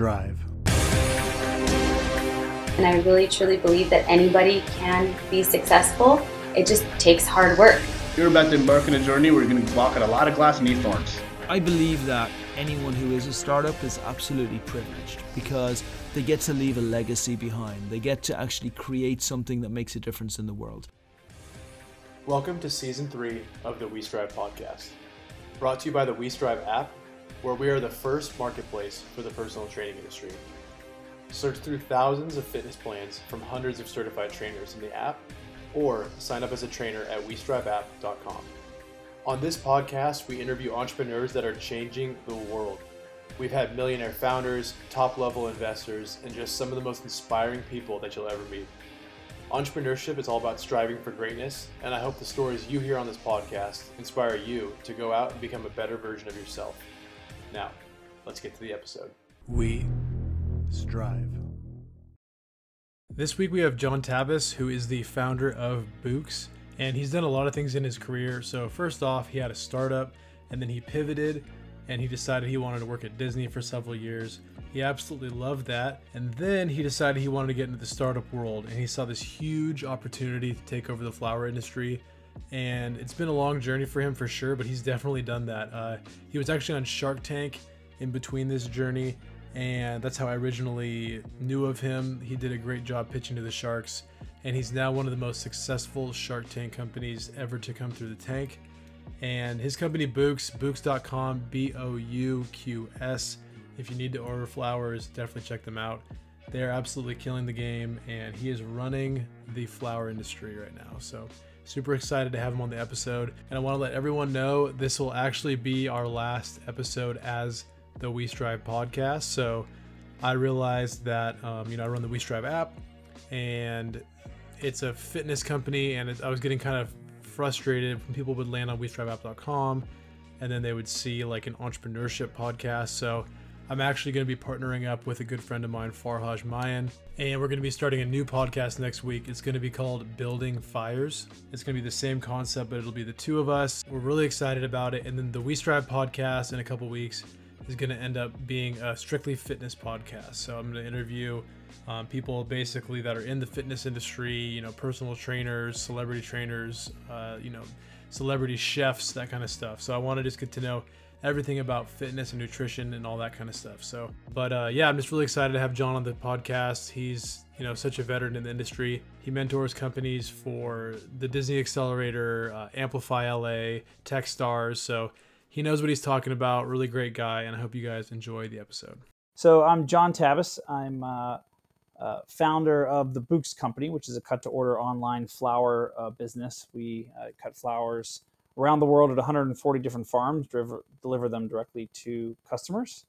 strive. And I really truly believe that anybody can be successful. It just takes hard work. You're about to embark on a journey where you're going to walk on a lot of glass and eat thorns. I believe that anyone who is a startup is absolutely privileged because they get to leave a legacy behind. They get to actually create something that makes a difference in the world. Welcome to season three of the We Strive podcast, brought to you by the We Strive app, where we are the first marketplace for the personal training industry. Search through thousands of fitness plans from hundreds of certified trainers in the app, or sign up as a trainer at WeStriveApp.com. On this podcast, we interview entrepreneurs that are changing the world. We've had millionaire founders, top level investors, and just some of the most inspiring people that you'll ever meet. Entrepreneurship is all about striving for greatness, and I hope the stories you hear on this podcast inspire you to go out and become a better version of yourself. Now, let's get to the episode. We strive. This week we have John Tabis, who is the founder of Bouqs, and he's done a lot of things in his career. So, first off, he had a startup, and then he pivoted and he decided he wanted to work at Disney for several years. He absolutely loved that. And then he decided he wanted to get into the startup world, and he saw this huge opportunity to take over the flower industry. And it's been a long journey for him for sure, but he's definitely done that. Uh, he was actually on Shark Tank in between this journey, and that's how I originally knew of him. He did a great job pitching to the Sharks, and he's now one of the most successful Shark Tank companies ever to come through the tank. And his company Bouqs, Bouqs.com, B O U Q S. If you need to order flowers, definitely check them out. They're absolutely killing the game, and he is running the flower industry right now. So, super excited to have him on the episode. And I want to let everyone know this will actually be our last episode as the We Strive podcast. So, I realized that, um, you know, I run the We Strive app, and it's a fitness company, and it, I was getting kind of frustrated when people would land on WeStriveApp.com and then they would see like an entrepreneurship podcast. So I'm actually going to be partnering up with a good friend of mine, Farhaj Mayan, and we're going to be starting a new podcast next week. It's going to be called Building Fires. It's going to be the same concept, but it'll be the two of us. We're really excited about it. And then the We Strive podcast in a couple weeks is going to end up being a strictly fitness podcast. So I'm going to interview um, people basically that are in the fitness industry, you know, personal trainers, celebrity trainers, uh, you know, celebrity chefs, that kind of stuff. So I want to just get to know everything about fitness and nutrition and all that kind of stuff. So, but uh, yeah, I'm just really excited to have John on the podcast. He's you know such a veteran in the industry. He mentors companies for the Disney Accelerator, uh, Amplify LA, TechStars. So he knows what he's talking about. Really great guy, and I hope you guys enjoy the episode. So I'm John Tabis. I'm uh, uh, founder of the Bouqs Company, which is a cut to order online flower uh, business. We uh, cut flowers around the world at 140 different farms, deliver, deliver them directly to customers.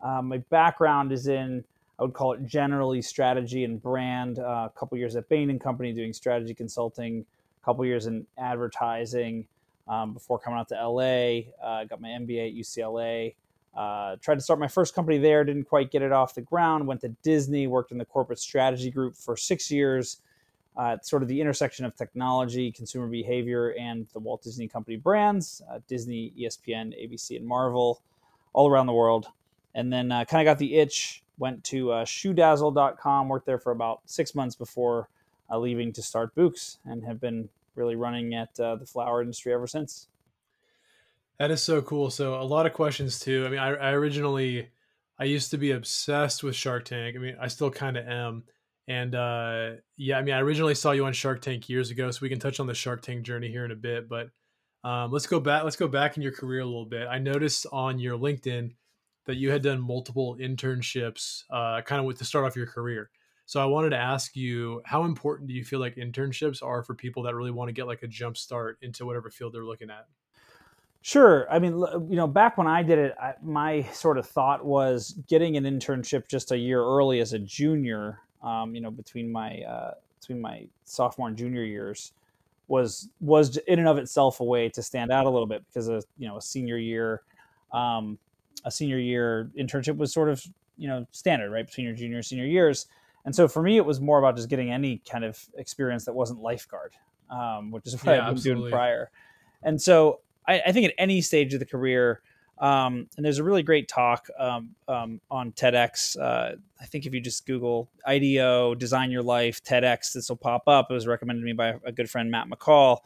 Um, my background is in, I would call it generally strategy and brand. Uh, a couple years at Bain and Company doing strategy consulting, a couple years in advertising um, before coming out to LA. Uh, got my MBA at UCLA. Uh, tried to start my first company there, didn't quite get it off the ground. Went to Disney, worked in the corporate strategy group for six years, uh, sort of the intersection of technology, consumer behavior, and the Walt Disney Company brands uh, Disney, ESPN, ABC, and Marvel, all around the world. And then uh, kind of got the itch, went to uh, shoedazzle.com, worked there for about six months before uh, leaving to start Bouqs, and have been really running at uh, the flower industry ever since. That is so cool. So a lot of questions too. I mean, I, I originally, I used to be obsessed with Shark Tank. I mean, I still kind of am. And uh, yeah, I mean, I originally saw you on Shark Tank years ago, so we can touch on the Shark Tank journey here in a bit. But um, let's go back. Let's go back in your career a little bit. I noticed on your LinkedIn that you had done multiple internships, uh, kind of with to start off your career. So I wanted to ask you, how important do you feel like internships are for people that really want to get like a jump start into whatever field they're looking at? Sure. I mean, you know, back when I did it, I, my sort of thought was getting an internship just a year early as a junior. Um, you know, between my uh, between my sophomore and junior years, was was in and of itself a way to stand out a little bit because a you know a senior year, um, a senior year internship was sort of you know standard right between your junior and senior years. And so for me, it was more about just getting any kind of experience that wasn't lifeguard, um, which is what yeah, I've been absolutely. doing prior. And so I, I, think at any stage of the career, Um, and there's a really great talk um, um, on TEDx. Uh, I think if you just Google IDEO, Design Your Life, TEDx, this will pop up. It was recommended to me by a good friend, Matt McCall,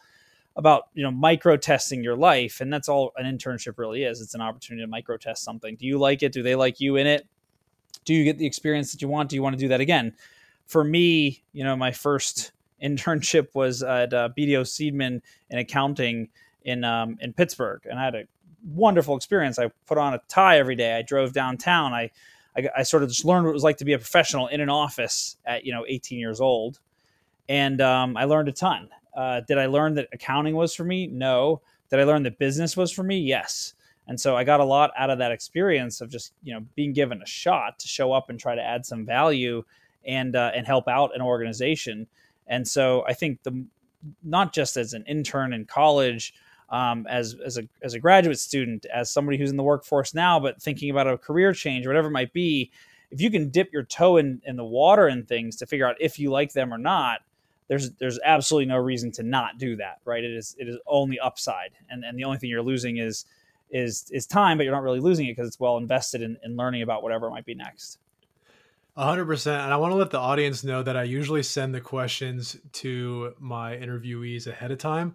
about you know micro testing your life, and that's all an internship really is. It's an opportunity to micro test something. Do you like it? Do they like you in it? Do you get the experience that you want? Do you want to do that again? For me, you know, my first internship was at uh, BDO Seidman in accounting in um, in Pittsburgh, and I had a wonderful experience. I put on a tie every day. I drove downtown. I, I, I sort of just learned what it was like to be a professional in an office at you know 18 years old, and um, I learned a ton. Uh, did I learn that accounting was for me? No. Did I learn that business was for me? Yes. And so I got a lot out of that experience of just you know being given a shot to show up and try to add some value and uh, and help out an organization. And so I think the not just as an intern in college, um, as as a as a graduate student, as somebody who's in the workforce now, but thinking about a career change or whatever it might be, if you can dip your toe in, in the water and things to figure out if you like them or not, there's there's absolutely no reason to not do that, right? It is it is only upside, and and the only thing you're losing is is is time, but you're not really losing it because it's well invested in, in learning about whatever might be next. 100% and i want to let the audience know that i usually send the questions to my interviewees ahead of time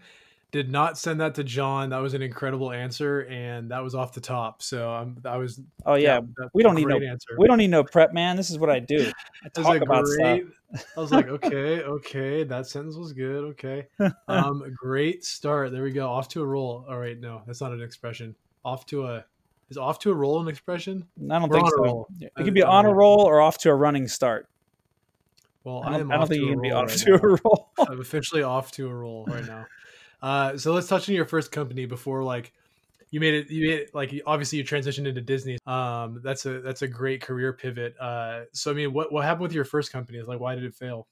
did not send that to John. That was an incredible answer, and that was off the top. So um, I was. Oh yeah, yeah we don't need no. Answer. We don't need no prep, man. This is what I do. I talk like, about great, stuff. I was like, okay, okay, that sentence was good. Okay, um, great start. There we go. Off to a roll. All right, no, that's not an expression. Off to a is off to a roll an expression? I don't We're think so. It could be on a roll or off to a running start. Well, I don't, I I don't think you can be off right to now. a roll. I'm officially off to a roll right now. Uh, so let's touch on your first company before like you made it. You made it like obviously you transitioned into Disney. Um, that's a that's a great career pivot. Uh, so I mean, what what happened with your first company? Like, why did it fail?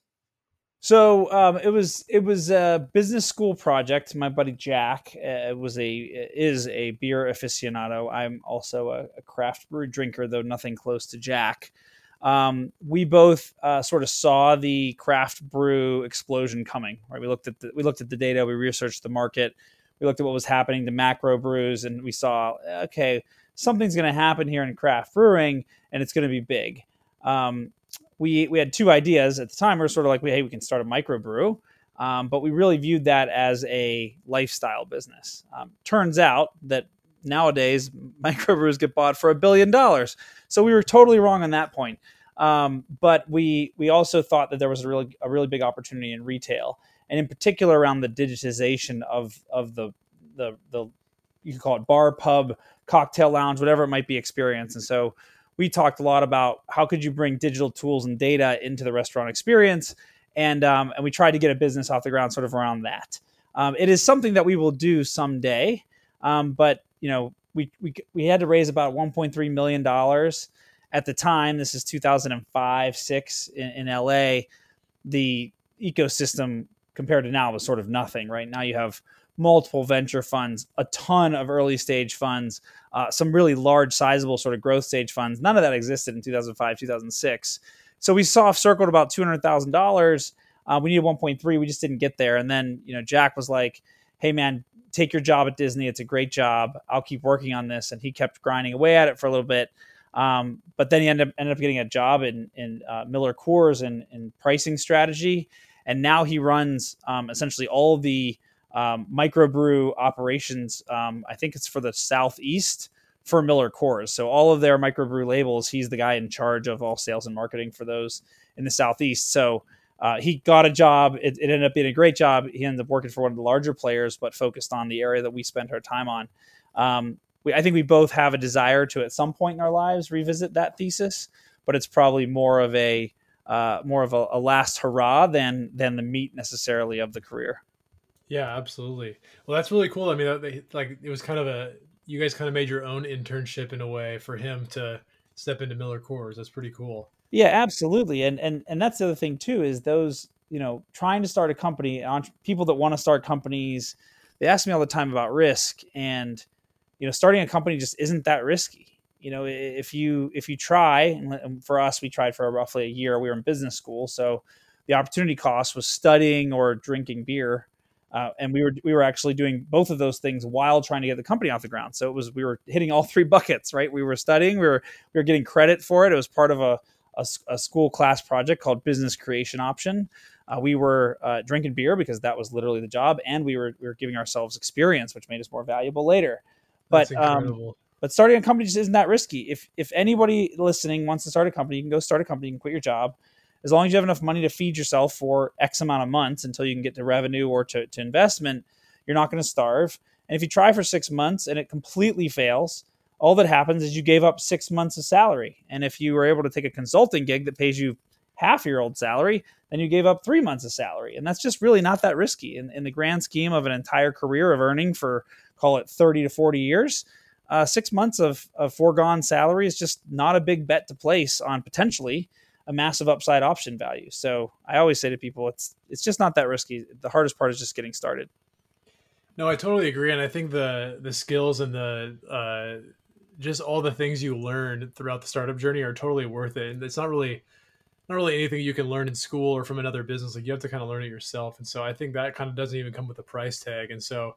So um, it was it was a business school project. My buddy Jack uh, was a is a beer aficionado. I'm also a, a craft brew drinker, though nothing close to Jack um, we both uh, sort of saw the craft brew explosion coming. Right, we looked at the, we looked at the data, we researched the market, we looked at what was happening to macro brews, and we saw okay, something's going to happen here in craft brewing, and it's going to be big. Um, we we had two ideas at the time. We were sort of like, hey, we can start a micro brew. Um, but we really viewed that as a lifestyle business. Um, turns out that nowadays microbrews get bought for a billion dollars. So we were totally wrong on that point. Um, but we we also thought that there was a really a really big opportunity in retail, and in particular around the digitization of of the the the you call it bar, pub, cocktail lounge, whatever it might be experience. And so we talked a lot about how could you bring digital tools and data into the restaurant experience, and um, and we tried to get a business off the ground sort of around that. Um, it is something that we will do someday, um, but you know we, we we had to raise about 1.3 million dollars at the time, this is 2005, six in, in LA, the ecosystem compared to now was sort of nothing. Right now, you have multiple venture funds, a ton of early stage funds, uh, some really large, sizable sort of growth stage funds. None of that existed in 2005, 2006. So we soft circled about two hundred thousand uh, dollars. We needed 1.3. We just didn't get there. And then you know Jack was like, "Hey man, take your job at Disney. It's a great job. I'll keep working on this." And he kept grinding away at it for a little bit. Um, but then he ended up, ended up getting a job in, in uh, Miller Coors in, in pricing strategy. And now he runs um, essentially all the um, microbrew operations. Um, I think it's for the Southeast for Miller Coors. So all of their microbrew labels, he's the guy in charge of all sales and marketing for those in the Southeast. So uh, he got a job. It, it, ended up being a great job. He ended up working for one of the larger players, but focused on the area that we spent our time on. Um, we, I think we both have a desire to at some point in our lives revisit that thesis, but it's probably more of a uh, more of a, a, last hurrah than than the meat necessarily of the career. Yeah, absolutely. Well, that's really cool. I mean, they, like it was kind of a you guys kind of made your own internship in a way for him to step into Miller Coors. That's pretty cool. Yeah, absolutely. And and and that's the other thing too is those you know trying to start a company, people that want to start companies, they ask me all the time about risk and you know, starting a company just isn't that risky. You know, if you if you try, and for us, we tried for roughly a year. We were in business school, so the opportunity cost was studying or drinking beer Uh, and we were we were actually doing both of those things while trying to get the company off the ground. So it was we were hitting all three buckets, right? We were studying, we were we were getting credit for it. It was part of a a, a school class project called Business Creation Option. Uh, we were uh, drinking beer because that was literally the job, and we were we were giving ourselves experience, which made us more valuable later. But um, but starting a company just isn't that risky. If if anybody listening wants to start a company, you can go start a company, you can quit your job as long as you have enough money to feed yourself for X amount of months until you can get to revenue or to, to investment, you're not going to starve. And if you try for six months and it completely fails, all that happens is you gave up six months of salary. And if you were able to take a consulting gig that pays you half your old salary, then you gave up three months of salary. And that's just really not that risky in, in the grand scheme of an entire career of earning for, call it 30 to 40 years. Uh, six months of, of foregone salary is just not a big bet to place on potentially a massive upside option value. So I always say to people, it's it's just not that risky. The hardest part is just getting started. No, I totally agree, and I think the the skills and the uh, just all the things you learn throughout the startup journey are totally worth it. And it's not really not really anything you can learn in school or from another business. Like you have to kind of learn it yourself. And so I think that kind of doesn't even come with a price tag. And so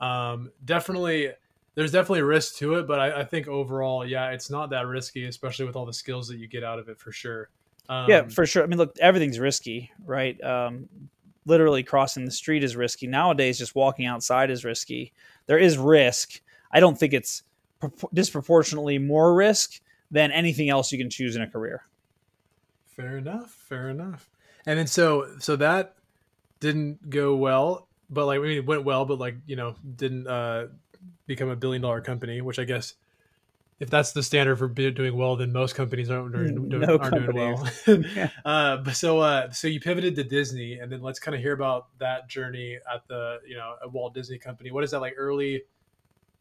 um, definitely there's definitely risk to it, but I, I think overall, yeah, it's not that risky, especially with all the skills that you get out of it for sure. Um, yeah, for sure. I mean, look, everything's risky, right? Um, literally crossing the street is risky. Nowadays, just walking outside is risky. There is risk. I don't think it's disproportionately more risk than anything else you can choose in a career. Fair enough. Fair enough. And then so so that didn't go well, but like I mean, it went well, but like you know didn't uh, become a billion dollar company, which I guess if that's the standard for doing well, then most companies aren't doing, no aren't doing well. yeah. uh, but so uh, so you pivoted to Disney, and then let's kind of hear about that journey at the you know at Walt Disney Company. What is that like? Early,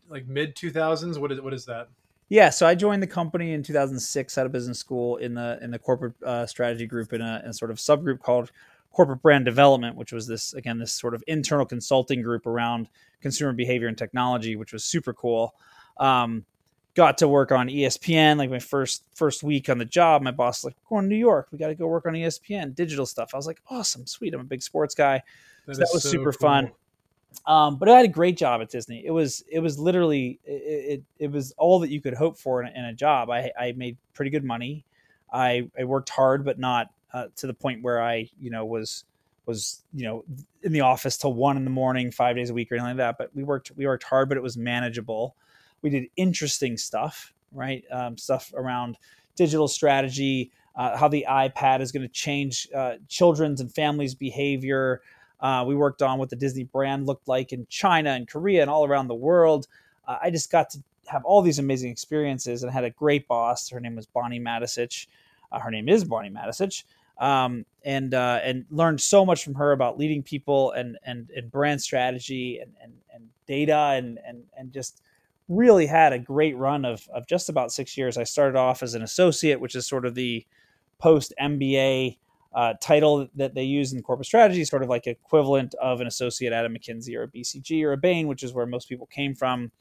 like mid two thousands. What is what is that? Yeah, so I joined the company in 2006 out of business school in the in the corporate uh, strategy group in a, in a sort of subgroup called corporate brand development, which was this again this sort of internal consulting group around consumer behavior and technology, which was super cool. Um, got to work on ESPN. Like my first first week on the job, my boss was like, "We're going to New York. We got to go work on ESPN digital stuff." I was like, "Awesome, sweet." I'm a big sports guy, that, so that was so super cool. fun. Um, but I had a great job at Disney. It was it was literally it, it, it was all that you could hope for in, in, a job. I, I made pretty good money. I, I worked hard, but not uh, to the point where I you know was was you know in the office till one in the morning, five days a week or anything like that. But we worked we worked hard, but it was manageable we did interesting stuff, right? Um, stuff around digital strategy, uh, how the iPad is going to change uh, children's and families' behavior. Uh, we worked on what the Disney brand looked like in China and Korea and all around the world. Uh, I just got to have all these amazing experiences and had a great boss. Her name was Bonnie Matisich. Uh, her name is Bonnie Matisich. Um, and uh, and learned so much from her about leading people and and, and brand strategy and, and, and data and, and and just really had a great run of, of just about six years. I started off as an associate, which is sort of the post MBA uh, title that they use in corporate strategy, sort of like equivalent of an associate at a McKinsey or a BCG or a Bain, which is where most people came from.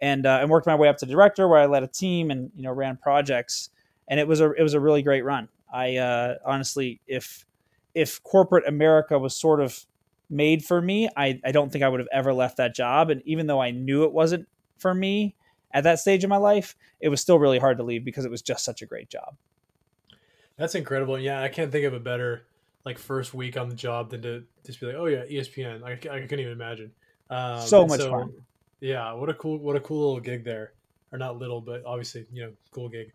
And uh, and worked my way up to director, where I led a team and you know ran projects, and it was a it was a really great run. I uh, honestly, if if corporate America was sort of made for me, I, I don't think I would have ever left that job. And even though I knew it wasn't for me at that stage of my life, it was still really hard to leave because it was just such a great job. That's incredible. Yeah, I can't think of a better like first week on the job than to just be like, oh yeah, ESPN. I, I couldn't even imagine. Um, so much so, fun. Yeah, what a cool, what a cool little gig there, or not little, but obviously you know, cool gig.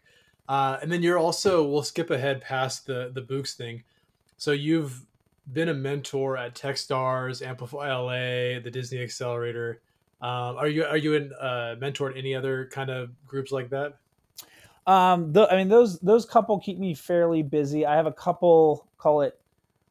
Uh, and then you're also we'll skip ahead past the the Bouqs thing. So you've been a mentor at TechStars, Amplify LA, the Disney Accelerator. Um, are you are you in uh, mentored any other kind of groups like that? Um, the, I mean, those those couple keep me fairly busy. I have a couple. Call it.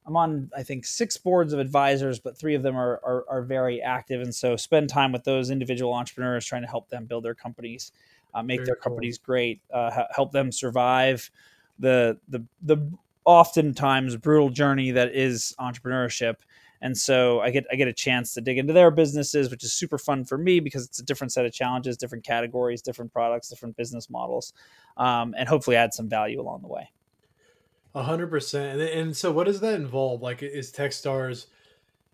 I'm on, I think, six boards of advisors, but three of them are, are, are very active, and so spend time with those individual entrepreneurs, trying to help them build their companies, uh, make very their cool. companies great, uh, help them survive the the the oftentimes brutal journey that is entrepreneurship and so I get I get a chance to dig into their businesses, which is super fun for me because it's a different set of challenges, different categories, different products, different business models, um, and hopefully add some value along the way. A hundred percent. And so, what does that involve? Like, is TechStars?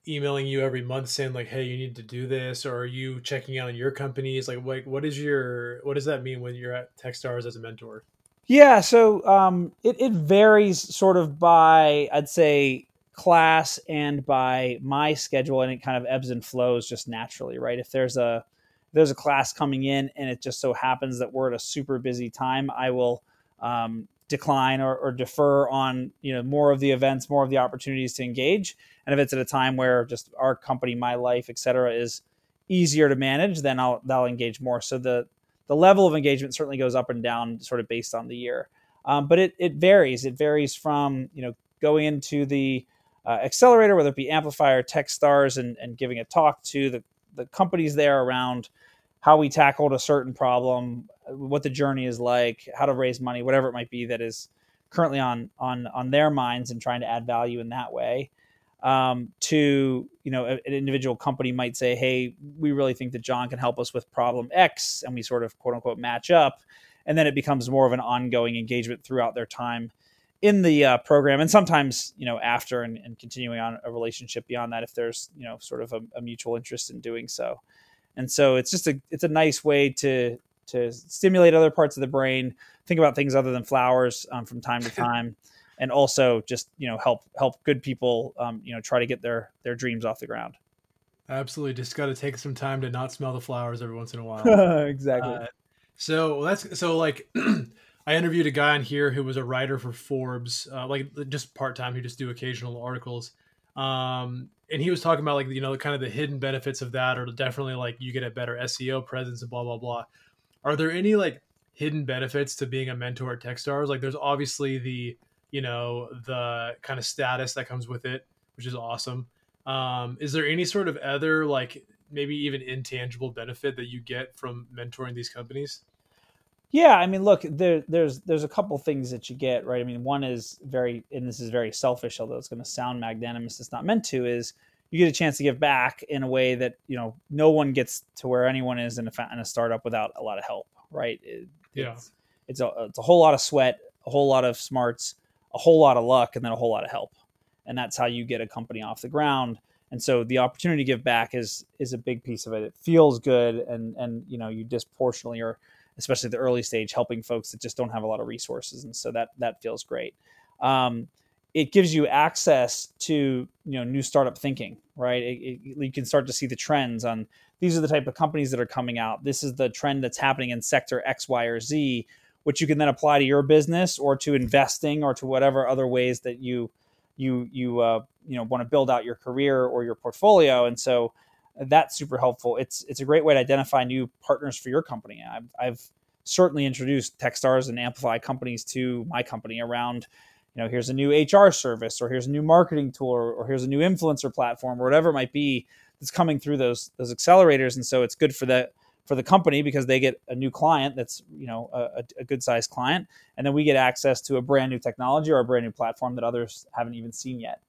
emailing you every month saying like, "Hey, you need to do this," or are you checking out on your companies? Like, like what is your what does that mean when you're at TechStars as a mentor? Yeah, so um, it it varies sort of by I'd say class and by my schedule, and it kind of ebbs and flows just naturally, right? If there's a if there's a class coming in and it just so happens that we're at a super busy time, I will um, decline or, or, defer on you know more of the events, more of the opportunities to engage. And if it's at a time where just our company, my life, et cetera, is easier to manage, then I'll I'll engage more. So the the level of engagement certainly goes up and down, sort of based on the year. Um, but it it varies. It varies from you know going into the uh, accelerator, whether it be Amplifier, TechStars, and and giving a talk to the the companies there around how we tackled a certain problem, what the journey is like, how to raise money, whatever it might be that is currently on on on their minds and trying to add value in that way. Um, to you know, an individual company might say, "Hey, we really think that John can help us with problem X," and we sort of quote unquote match up, and then it becomes more of an ongoing engagement throughout their time in the uh, program, and sometimes you know after and, and, continuing on a relationship beyond that if there's you know sort of a, a mutual interest in doing so. And so it's just a it's a nice way to to stimulate other parts of the brain think about things other than flowers um, from time to time and also just you know help help good people um, you know try to get their their dreams off the ground. Absolutely. Just got to take some time to not smell the flowers every once in a while. Exactly. Uh, so that's so like I interviewed a guy on here who was a writer for Forbes, uh, like just part time. He just do occasional articles, um, and he was talking about like you know kind of the hidden benefits of that, or definitely like you get a better SEO presence and blah blah blah. Are there any like hidden benefits to being a mentor at TechStars? Like there's obviously the you know the kind of status that comes with it, which is awesome. Um, is there any sort of other like maybe even intangible benefit that you get from mentoring these companies? Yeah, I mean, look, there, there's there's a couple things that you get right. I mean, one is very, and this is very selfish, although it's going to sound magnanimous. It's not meant to. Is you get a chance to give back in a way that you know no one gets to where anyone is in a, in a startup without a lot of help, right? It, yeah, it's, it's a it's a whole lot of sweat, a whole lot of smarts, a whole lot of luck, and then a whole lot of help, and that's how you get a company off the ground. And so the opportunity to give back is is a big piece of it. It feels good, and and you know you disproportionately are especially the early stage, helping folks that just don't have a lot of resources, and so that that feels great. Um, it gives you access to you know new startup thinking, right? It, it, you can start to see the trends on these are the type of companies that are coming out. This is the trend that's happening in sector X, Y, or Z, which you can then apply to your business or to investing or to whatever other ways that you you you uh, you know want to build out your career or your portfolio. And so that's super helpful. It's it's a great way to identify new partners for your company. I've, I've certainly introduced Techstars and Amplify companies to my company around, you know, here's a new HR service, or here's a new marketing tool, or, or here's a new influencer platform, or whatever it might be that's coming through those those accelerators. And so it's good for the for the company because they get a new client that's you know a, a good sized client, and then we get access to a brand new technology or a brand new platform that others haven't even seen yet.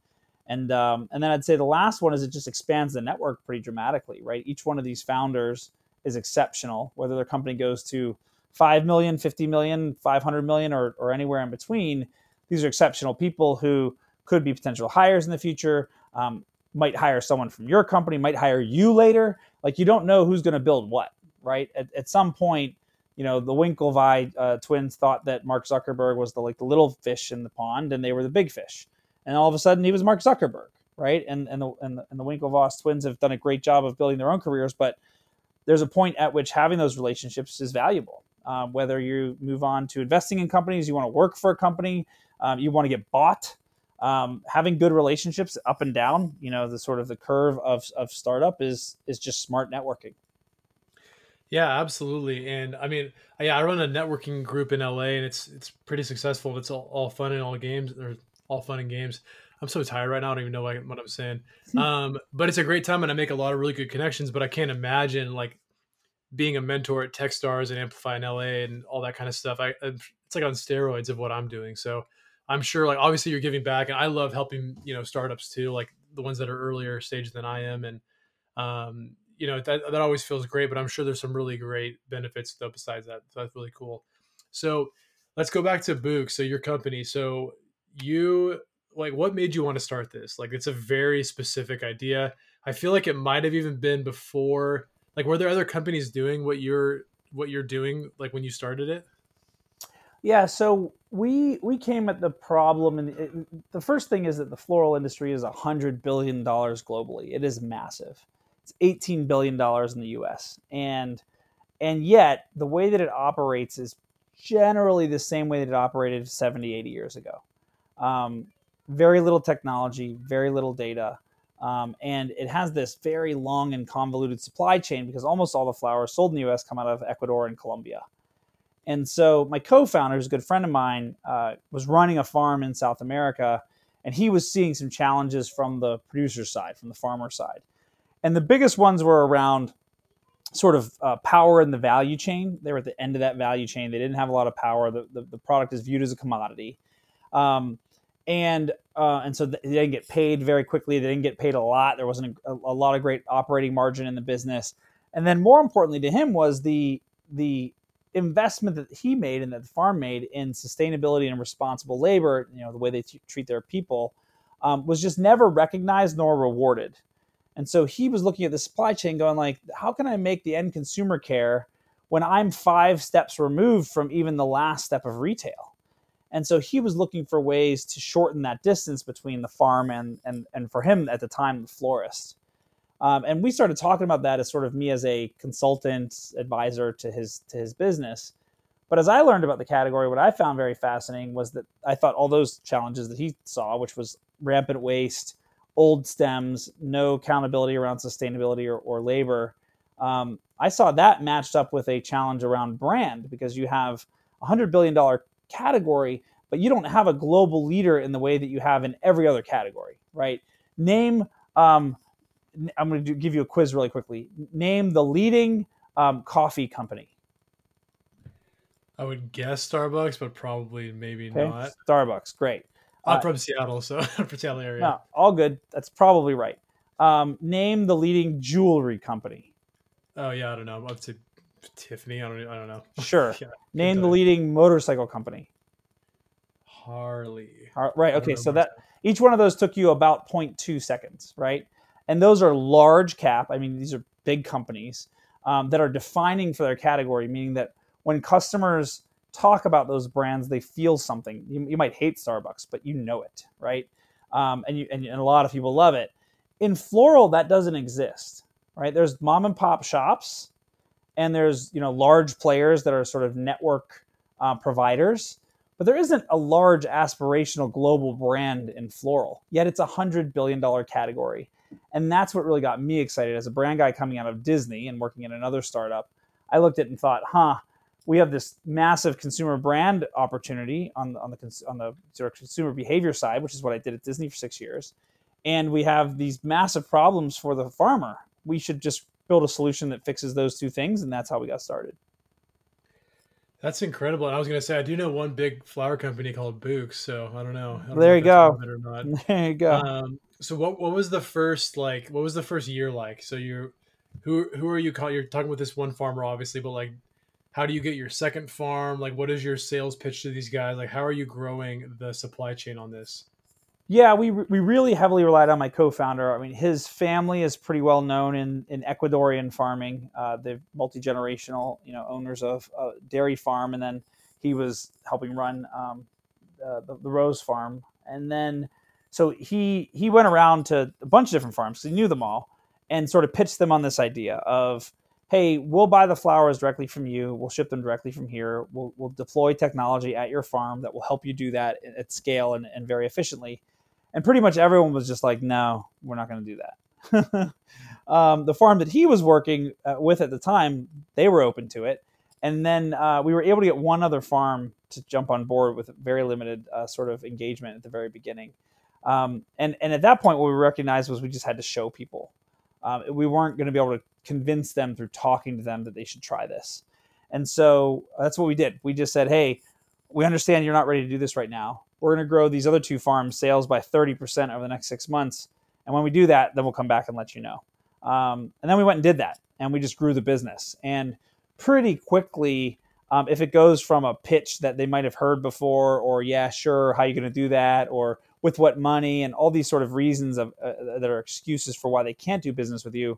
And um, and then I'd say the last one is it just expands the network pretty dramatically, right? Each one of these founders is exceptional, whether their company goes to 5 million, 50 million, 500 million, or, or anywhere in between. These are exceptional people who could be potential hires in the future, um, might hire someone from your company, might hire you later. Like you don't know who's going to build what, right? At, at some point, you know, the Winklevi uh, twins thought that Mark Zuckerberg was the like the little fish in the pond, and they were the big fish and all of a sudden he was Mark Zuckerberg, right? And and the and the, and the Winklevoss twins have done a great job of building their own careers, but there's a point at which having those relationships is valuable. Um, whether you move on to investing in companies, you want to work for a company, um, you want to get bought. Um, having good relationships up and down, you know, the sort of the curve of, of startup is is just smart networking. Yeah, absolutely. And I mean, yeah, I run a networking group in LA, and it's it's pretty successful. It's all, all fun and all games. All fun and games. I'm so tired right now. I don't even know what I'm saying. Um, but it's a great time, and I make a lot of really good connections. But I can't imagine like being a mentor at TechStars and Amplify in LA and all that kind of stuff. I it's like on steroids of what I'm doing. So I'm sure like obviously you're giving back, and I love helping you know startups too, like the ones that are earlier stage than I am, and um, you know that that always feels great. But I'm sure there's some really great benefits though besides that. So that's really cool. So let's go back to Book. So your company. So you like what made you want to start this? Like it's a very specific idea. I feel like it might have even been before. Like were there other companies doing what you're what you're doing like when you started it? Yeah, so we we came at the problem, and it, the first thing is that the floral industry is a hundred billion dollars globally. It is massive. It's eighteen billion dollars in the U.S. and and yet the way that it operates is generally the same way that it operated 70, 80 years ago. Um, very little technology, very little data. Um, and it has this very long and convoluted supply chain because almost all the flowers sold in the US come out of Ecuador and Colombia. And so my co-founder, who's a good friend of mine, uh, was running a farm in South America, and he was seeing some challenges from the producer side, from the farmer side. And the biggest ones were around sort of uh, power in the value chain. They were at the end of that value chain. They didn't have a lot of power. The, the, the product is viewed as a commodity. Um, and uh, and so they didn't get paid very quickly. They didn't get paid a lot. There wasn't a, a, lot of great operating margin in the business. And then more importantly to him was the the investment that he made and that the farm made in sustainability and responsible labor. You know the way they t- treat their people um, was just never recognized nor rewarded. And so he was looking at the supply chain going like, how can I make the end consumer care when I'm five steps removed from even the last step of retail? And so he was looking for ways to shorten that distance between the farm and and and for him at the time the florist. Um, and we started talking about that as sort of me as a consultant advisor to his to his business. But as I learned about the category, what I found very fascinating was that I thought all those challenges that he saw, which was rampant waste, old stems, no accountability around sustainability or, or labor. Um, I saw that matched up with a challenge around brand because you have a $100 billion category, but you don't have a global leader in the way that you have in every other category, right? Name, um, I'm going to give you a quiz really quickly. Name the leading um, coffee company. I would guess Starbucks, but probably maybe okay. not. Starbucks, great. I'm uh, from Seattle, so for Seattle area. No, all good. That's probably right. Um, name the leading jewelry company. Oh yeah, I don't know. Up to Tiffany. I don't. I don't know. Sure. yeah, name the leading motorcycle company. Harley. Har- right. Okay. So that each one of those took you about 0.2 seconds, right? And those are large cap. I mean, these are big companies um, that are defining for their category, meaning that when customers talk about those brands, they feel something. You, you might hate Starbucks, but you know it, right? Um, and, you, and, and a lot of people love it. In floral, that doesn't exist, right? There's mom and pop shops, and there's you know large players that are sort of network uh, providers, but there isn't a large aspirational global brand in floral. Yet it's a hundred billion dollar category, and that's what really got me excited as a brand guy coming out of Disney and working in another startup. I looked at it and thought, huh we have this massive consumer brand opportunity on the, on the on the sort of consumer behavior side, which is what I did at Disney for six years, and we have these massive problems for the farmer. We should just build a solution that fixes those two things, and that's how we got started. That's incredible. And I was going to say, I do know one big flower company called Bouqs, so I don't know. I don't there know you go. There you go. Um, so what what was the first like? What was the first year like? So you who who are you call? You're talking with this one farmer, obviously, but like how do you get your second farm like what is your sales pitch to these guys like how are you growing the supply chain on this yeah we, we really heavily relied on my co-founder i mean his family is pretty well known in, in ecuadorian farming uh, they're multi-generational you know owners of a dairy farm and then he was helping run um, uh, the, the, rose farm and then so he he went around to a bunch of different farms he knew them all and sort of pitched them on this idea of hey, we'll buy the flowers directly from you. We'll ship them directly from here. We'll, we'll deploy technology at your farm that will help you do that at scale and, and very efficiently. And pretty much everyone was just like, no, we're not going to do that. um, the farm that he was working uh, with at the time, they were open to it. And then uh, we were able to get one other farm to jump on board with very limited uh, sort of engagement at the very beginning. Um, and, and at that point, what we recognized was we just had to show people. Um, we weren't going to be able to convince them through talking to them that they should try this. And so that's what we did. We just said, hey, we understand you're not ready to do this right now. We're going to grow these other two farms sales by 30% over the next six months. And when we do that, then we'll come back and let you know. Um, and then we went and did that, and we just grew the business. And pretty quickly, um, if it goes from a pitch that they might have heard before, or yeah, sure, how are you going to do that, or with what money and all these sort of reasons of uh, that are excuses for why they can't do business with you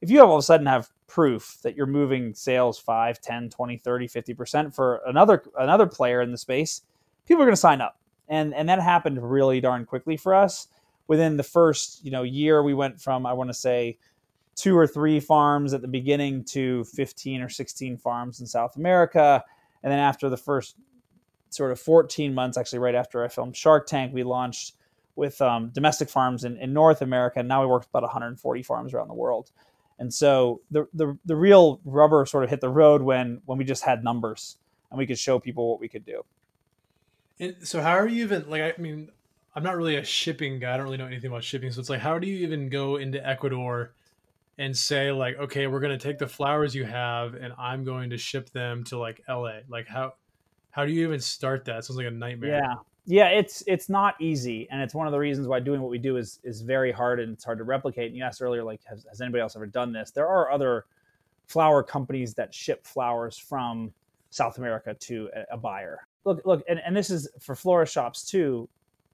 if you all of a sudden have proof that you're moving sales 5 10 20 30 50% for another another player in the space people are going to sign up and and that happened really darn quickly for us within the first you know year we went from i want to say two or three farms at the beginning to 15 or 16 farms in south america and then after the first sort of 14 months, actually right after I filmed Shark Tank, we launched with um, domestic farms in, in North America. And now we work with about 140 farms around the world. And so the, the, the real rubber sort of hit the road when, when we just had numbers and we could show people what we could do. And so how are you even like, I mean, I'm not really a shipping guy. I don't really know anything about shipping. So it's like, how do you even go into Ecuador and say like, okay, we're going to take the flowers you have and I'm going to ship them to like LA. Like how, how do you even start that? It sounds like a nightmare. Yeah. Yeah, it's it's not easy, and it's one of the reasons why doing what we do is is very hard and it's hard to replicate. And you asked earlier, like, has, has anybody else ever done this? There are other flower companies that ship flowers from South America to a, a buyer. Look, look, and, and this is for florist shops too.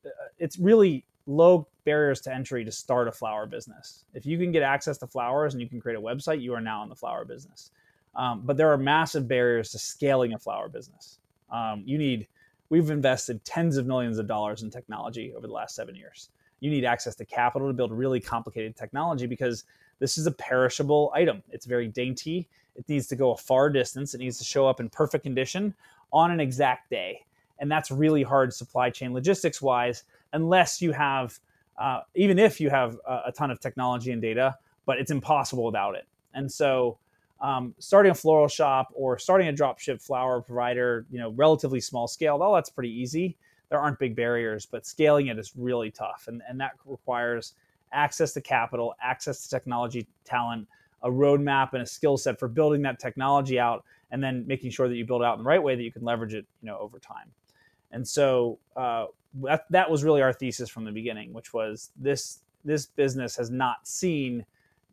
Uh, it's really low barriers to entry to start a flower business. If you can get access to flowers and you can create a website, you are now in the flower business. Um, but there are massive barriers to scaling a flower business. Um, you need, we've invested tens of millions of dollars in technology over the last seven years. You need access to capital to build really complicated technology because this is a perishable item. It's very dainty. It needs to go a far distance. It needs to show up in perfect condition on an exact day. And that's really hard supply chain logistics wise, unless you have, uh, even if you have a, a ton of technology and data, but it's impossible without it. And so um, starting a floral shop or starting a dropship flower provider, you know, relatively small scale, all that's pretty easy. There aren't big barriers, but scaling it is really tough. And, and that requires access to capital, access to technology talent, a roadmap and a skill set for building that technology out and then making sure that you build it out in the right way that you can leverage it, you know, over time. And so uh, that, that was really our thesis from the beginning, which was this this business has not seen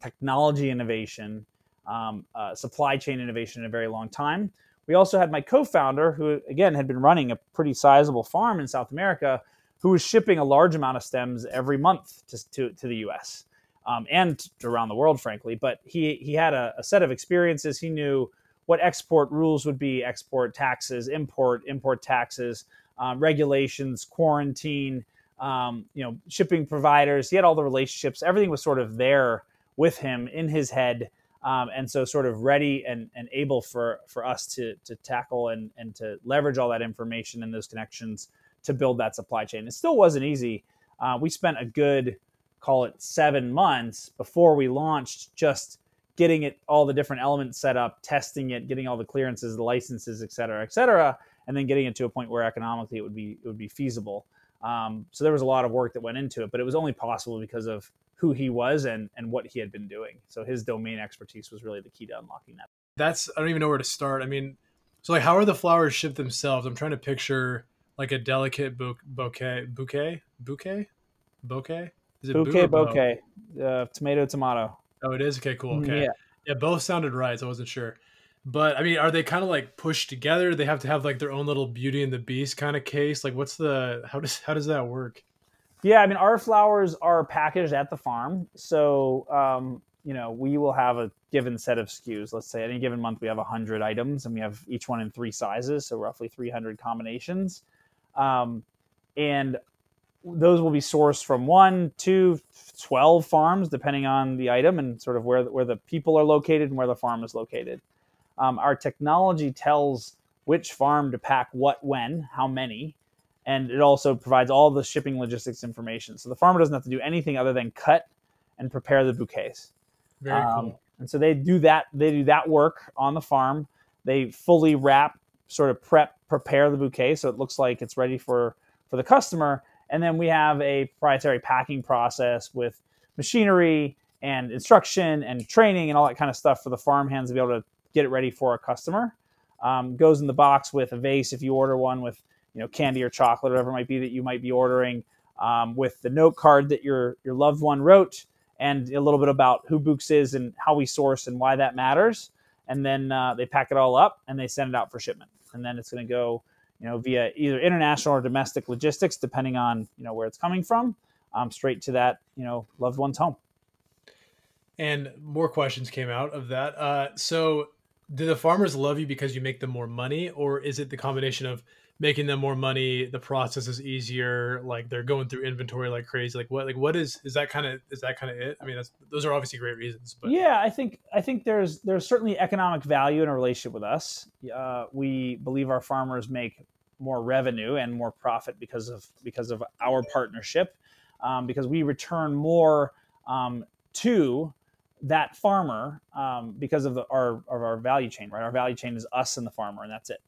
technology innovation um, uh, supply chain innovation in a very long time. We also had my co-founder, who again had been running a pretty sizable farm in South America, who was shipping a large amount of stems every month to, to, to the U.S. Um, and around the world, frankly. But he he had a, a, set of experiences. He knew what export rules would be, export taxes, import import taxes, um, regulations, quarantine, um, you know, shipping providers. He had all the relationships. Everything was sort of there with him in his head um, and so sort of ready and, and able for, for us to, to tackle and, and to leverage all that information and those connections to build that supply chain. It still wasn't easy. Uh, we spent a good, call it seven months before we launched, just getting it all the different elements set up, testing it, getting all the clearances, the licenses, et cetera, et cetera, and then getting it to a point where economically it would be it would be feasible. Um, so there was a lot of work that went into it, but it was only possible because of who he was and and what he had been doing. So his domain expertise was really the key to unlocking that. That's I don't even know where to start. I mean, so like how are the flowers shipped themselves? I'm trying to picture like a delicate bouquet bouquet bouquet bouquet is it bouquet bouquet uh, tomato tomato oh it is okay cool okay yeah. yeah both sounded right so i wasn't sure but i mean are they kind of like pushed together they have to have like their own little beauty and the beast kind of case like what's the how does how does that work yeah, I mean, our flowers are packaged at the farm. So, um, you know, we will have a given set of SKUs. Let's say any given month we have 100 items and we have each one in three sizes, so roughly 300 combinations. Um, and those will be sourced from one to 12 farms, depending on the item and sort of where, where the people are located and where the farm is located. Um, our technology tells which farm to pack what when, how many, and it also provides all the shipping logistics information. So the farmer doesn't have to do anything other than cut and prepare the bouquets. Very um, cool. And so they do that. They do that work on the farm. They fully wrap, sort of prep, prepare the bouquet so it looks like it's ready for for the customer. And then we have a proprietary packing process with machinery and instruction and training and all that kind of stuff for the farm hands to be able to get it ready for a customer. Um, goes in the box with a vase if you order one with you know candy or chocolate, or whatever it might be that you might be ordering, um, with the note card that your your loved one wrote, and a little bit about who Bouqs is and how we source and why that matters. And then uh, they pack it all up and they send it out for shipment. And then it's going to go, you know, via either international or domestic logistics, depending on you know where it's coming from, um, straight to that you know loved one's home. And more questions came out of that. Uh, so, do the farmers love you because you make them more money, or is it the combination of making them more money the process is easier like they're going through inventory like crazy like what like what is is that kind of is that kind of it? I mean that's those are obviously great reasons but yeah i think i think there's there's certainly economic value in a relationship with us. Uh, we believe our farmers make more revenue and more profit because of because of our partnership um, because we return more um, to that farmer um, because of the, our of our value chain right? Our value chain is us and the farmer and that's it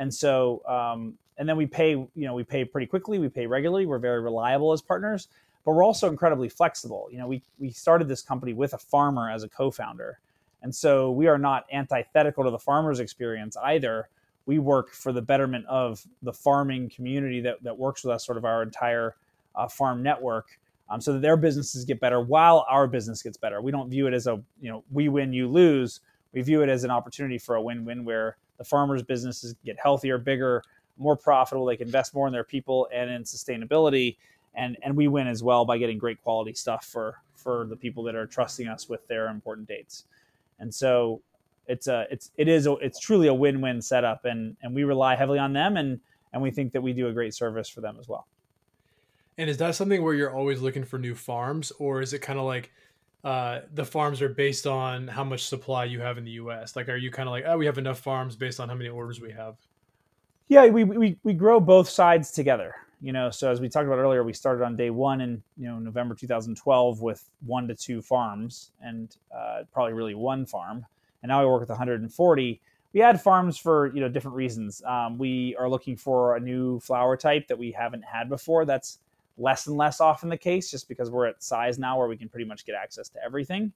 and so, um, and then we pay, you know, we pay pretty quickly, we pay regularly, we're very reliable as partners, but we're also incredibly flexible. You know, we, we started this company with a farmer as a co founder. And so we are not antithetical to the farmer's experience either. We work for the betterment of the farming community that, that works with us, sort of our entire uh, farm network, um, so that their businesses get better while our business gets better. We don't view it as a, you know, we win, you lose. We view it as an opportunity for a win win where the farmers' businesses get healthier, bigger, more profitable. They can invest more in their people and in sustainability, and and we win as well by getting great quality stuff for for the people that are trusting us with their important dates. And so it's a it's it is a, it's truly a win-win setup, and and we rely heavily on them, and and we think that we do a great service for them as well. And is that something where you're always looking for new farms, or is it kind of like uh, the farms are based on how much supply you have in the U.S. Like, are you kind of like, oh, we have enough farms based on how many orders we have? Yeah, we, we, we grow both sides together. You know, so as we talked about earlier, we started on day one in you know November 2012 with one to two farms and uh, probably really one farm, and now we work with 140. We add farms for you know different reasons. Um, we are looking for a new flower type that we haven't had before. That's less and less often the case just because we're at size now where we can pretty much get access to everything.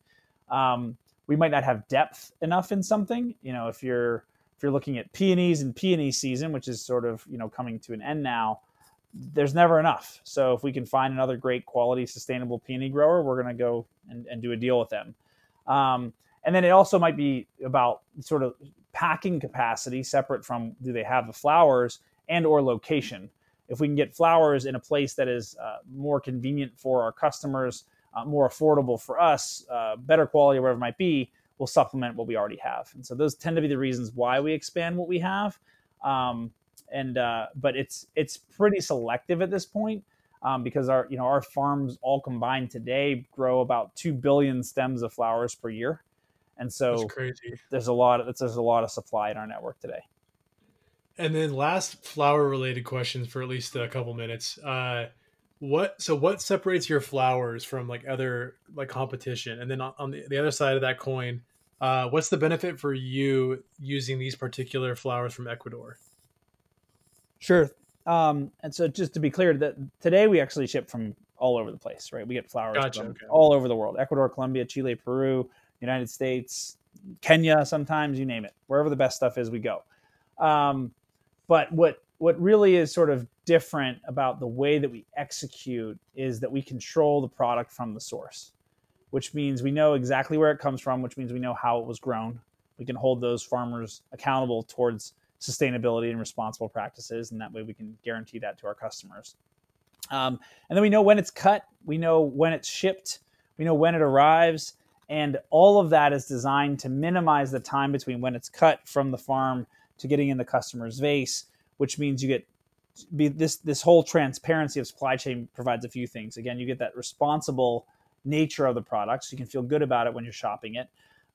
Um, we might not have depth enough in something. You know, if you're if you're looking at peonies and peony season, which is sort of you know coming to an end now, there's never enough. So if we can find another great quality, sustainable peony grower, we're going to go and, and, do a deal with them. Um, and then it also might be about sort of packing capacity, separate from do they have the flowers and or location if we can get flowers in a place that is uh, more convenient for our customers, uh, more affordable for us, uh, better quality, whatever it might be, we'll supplement what we already have. And so those tend to be the reasons why we expand what we have. Um, and uh, but it's it's pretty selective at this point um, because our you know our farms all combined today grow about two billion stems of flowers per year, and so there's a lot of there's a lot of supply in our network today. And then last flower related questions for at least a couple minutes. Uh, what so what separates your flowers from like other like competition? And then on the, the other side of that coin, uh, what's the benefit for you using these particular flowers from Ecuador? Sure. Um, and so just to be clear, that today we actually ship from all over the place, right? We get flowers gotcha, from okay. all over the world: Ecuador, Colombia, Chile, Peru, United States, Kenya. Sometimes you name it. Wherever the best stuff is, we go. Um, but what what really is sort of different about the way that we execute is that we control the product from the source, which means we know exactly where it comes from, which means we know how it was grown. We can hold those farmers accountable towards sustainability and responsible practices, and that way we can guarantee that to our customers. Um, and then we know when it's cut, we know when it's shipped, we know when it arrives, and all of that is designed to minimize the time between when it's cut from the farm to getting in the customer's vase, which means you get be this this whole transparency of supply chain provides a few things. Again, you get that responsible nature of the product, so you can feel good about it when you're shopping it.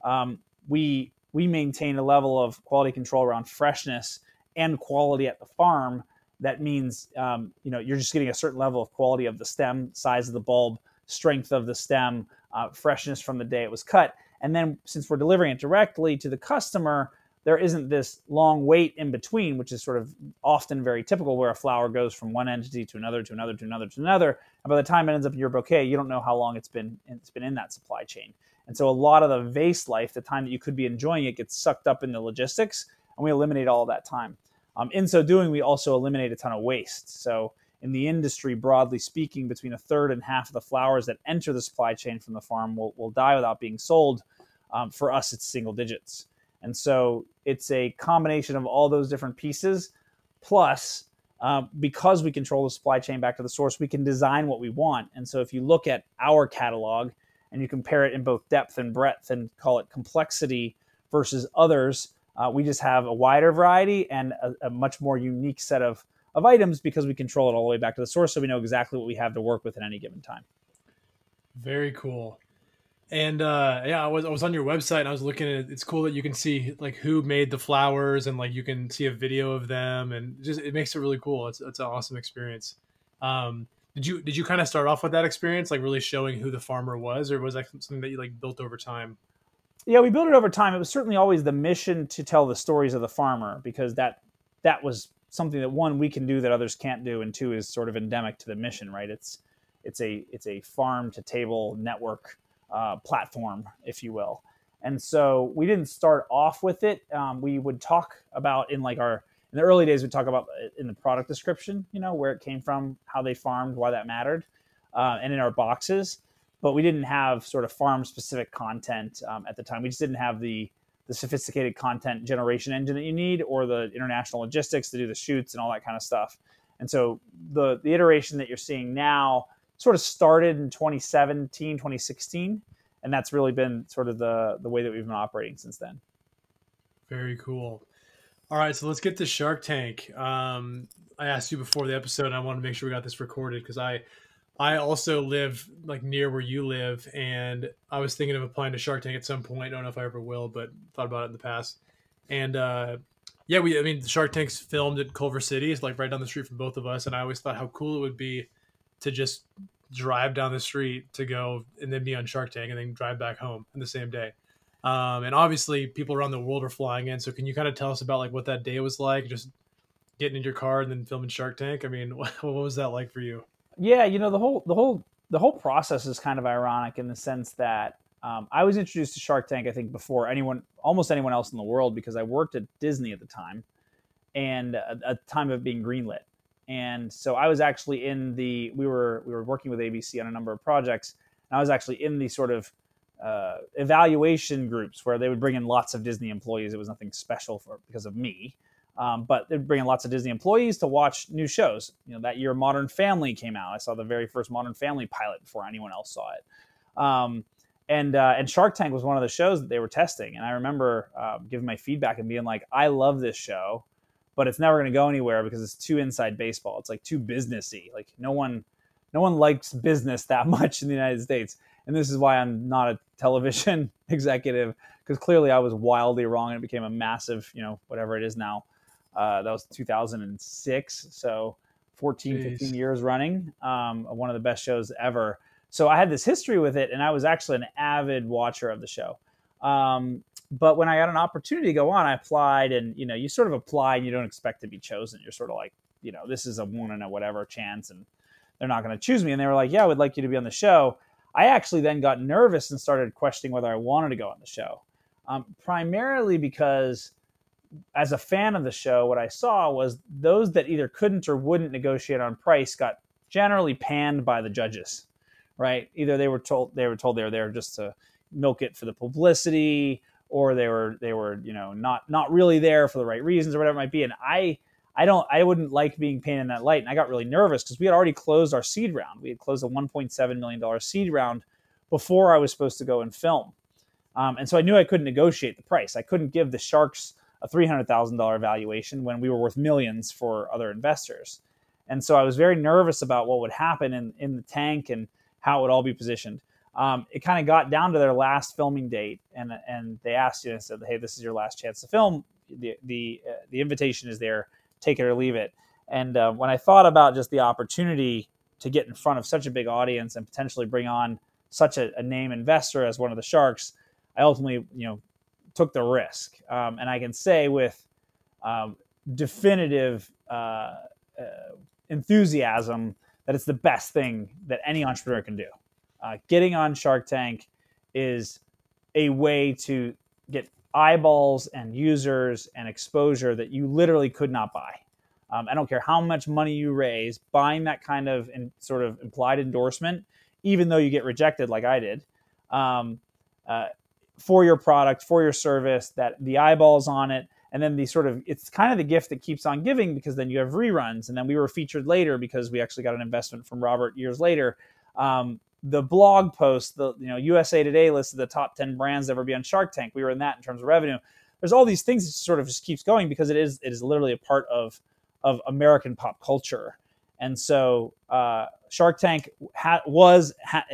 Um, we we maintain a level of quality control around freshness and quality at the farm. That means um, you know you're just getting a certain level of quality of the stem, size of the bulb, strength of the stem, uh, freshness from the day it was cut. And then since we're delivering it directly to the customer, there isn't this long wait in between, which is sort of often very typical where a flower goes from one entity to another to another to another to another. And by the time it ends up in your bouquet, you don't know how long it's been it's been in that supply chain. And so a lot of the vase life, the time that you could be enjoying it, gets sucked up in the logistics, and we eliminate all that time. Um, in so doing, we also eliminate a ton of waste. So in the industry, broadly speaking, between a third and half of the flowers that enter the supply chain from the farm will, will die without being sold. Um, for us, it's single digits. And so it's a combination of all those different pieces Plus, um, because we control the supply chain back to the source, we can design what we want. And so if you look at our catalog and you compare it in both depth and breadth and call it complexity versus others, uh, we just have a wider variety and a, a, much more unique set of, of items because we control it all the way back to the source. So we know exactly what we have to work with at any given time. Very cool. And uh, yeah, I was I was on your website and I was looking at it. It's cool that you can see like who made the flowers and like you can see a video of them and just it makes it really cool. It's it's an awesome experience. Um, did you did you kind of start off with that experience, like really showing who the farmer was, or was that something that you like built over time? Yeah, we built it over time. It was certainly always the mission to tell the stories of the farmer because that that was something that one we can do that others can't do, and two is sort of endemic to the mission. Right? It's it's a it's a farm to table network uh, platform, if you will. And so we didn't start off with it. Um, we would talk about in like our in the early days, we talk about in the product description, you know, where it came from, how they farmed, why that mattered, uh, and in our boxes. But we didn't have sort of farm specific content um, at the time. We just didn't have the the sophisticated content generation engine that you need, or the international logistics to do the shoots and all that kind of stuff. And so the the iteration that you're seeing now sort of started in 2017, 2016, and that's really been sort of the the way that we've been operating since then. Very cool. All right, so let's get to Shark Tank. Um, I asked you before the episode, I want to make sure we got this recorded because I, I also live like near where you live, and I was thinking of applying to Shark Tank at some point. I don't know if I ever will, but thought about it in the past. And uh, yeah, we, I mean, Shark Tank's filmed at Culver City, it's like right down the street from both of us, and I always thought how cool it would be to just drive down the street to go and then be on Shark Tank and then drive back home in the same day. Um, and obviously, people around the world are flying in. So, can you kind of tell us about like what that day was like? Just getting in your car and then filming Shark Tank. I mean, what, what was that like for you? Yeah, you know the whole the whole the whole process is kind of ironic in the sense that um, I was introduced to Shark Tank, I think, before anyone, almost anyone else in the world, because I worked at Disney at the time, and at the time of being greenlit and so I was actually in the we were we were working with ABC on a number of projects, and I was actually in the sort of uh, evaluation groups where they would bring in lots of Disney employees. It was nothing special for because of me, um, but they'd bring in lots of Disney employees to watch new shows. You know, that year Modern Family came out. I saw the very first Modern Family pilot before anyone else saw it. Um, and uh, and Shark Tank was one of the shows that they were testing, and I remember uh, giving my feedback and being like, "I love this show but it's never going to go anywhere because it's too inside baseball. It's like too businessy. Like no one, no one likes business that much in the United States. And this is why I'm not a television executive because clearly I was wildly wrong and it became a massive, you know, whatever it is now. Uh, that was 2006. So 14, Jeez. 15 years running. Um, one of the best shows ever. So I had this history with it and I was actually an avid watcher of the show. Um, but when I got an opportunity to go on, I applied, and you know, you sort of apply and you don't expect to be chosen. You're sort of like, you know, this is a one in a whatever chance, and they're not going to choose me. And they were like, yeah, we'd like you to be on the show. I actually then got nervous and started questioning whether I wanted to go on the show, um, primarily because as a fan of the show, what I saw was those that either couldn't or wouldn't negotiate on price got generally panned by the judges, right? Either they were told they were told they were there just to milk it for the publicity or they were they were you know not not really there for the right reasons or whatever it might be. And i i don't i wouldn't like being painted in that light. And i got really nervous because we had already closed our seed round. We had closed a 1.7 million dollar seed round before i was supposed to go and film. Um, and so i knew i couldn't negotiate the price. I couldn't give the sharks a $300000 valuation when we were worth millions for other investors. And so i was very nervous about what would happen in, in the tank and how it would all be positioned um, it kind of got down to their last filming date, and and they asked you and said, "Hey, this is your last chance to film. the the uh, The invitation is there. Take it or leave it." And uh, when I thought about just the opportunity to get in front of such a big audience and potentially bring on such a, a name investor as one of the sharks, I ultimately, you know, took the risk. Um, and I can say with um, definitive uh, uh, enthusiasm that it's the best thing that any entrepreneur can do uh, getting on Shark Tank is a way to get eyeballs and users and exposure that you literally could not buy. Um, I don't care how much money you raise, buying that kind of in, sort of implied endorsement, even though you get rejected like I did, um, uh, for your product, for your service, that the eyeballs on it, and then the sort of it's kind of the gift that keeps on giving because then you have reruns and then we were featured later because we actually got an investment from robert years later um, the blog post the you know usa today listed the top 10 brands that ever be on shark tank. We were in that in terms of revenue. There's all these things that sort of just keeps going because it is it is literally a part of of american pop culture. And so uh, shark tank ha- was ha-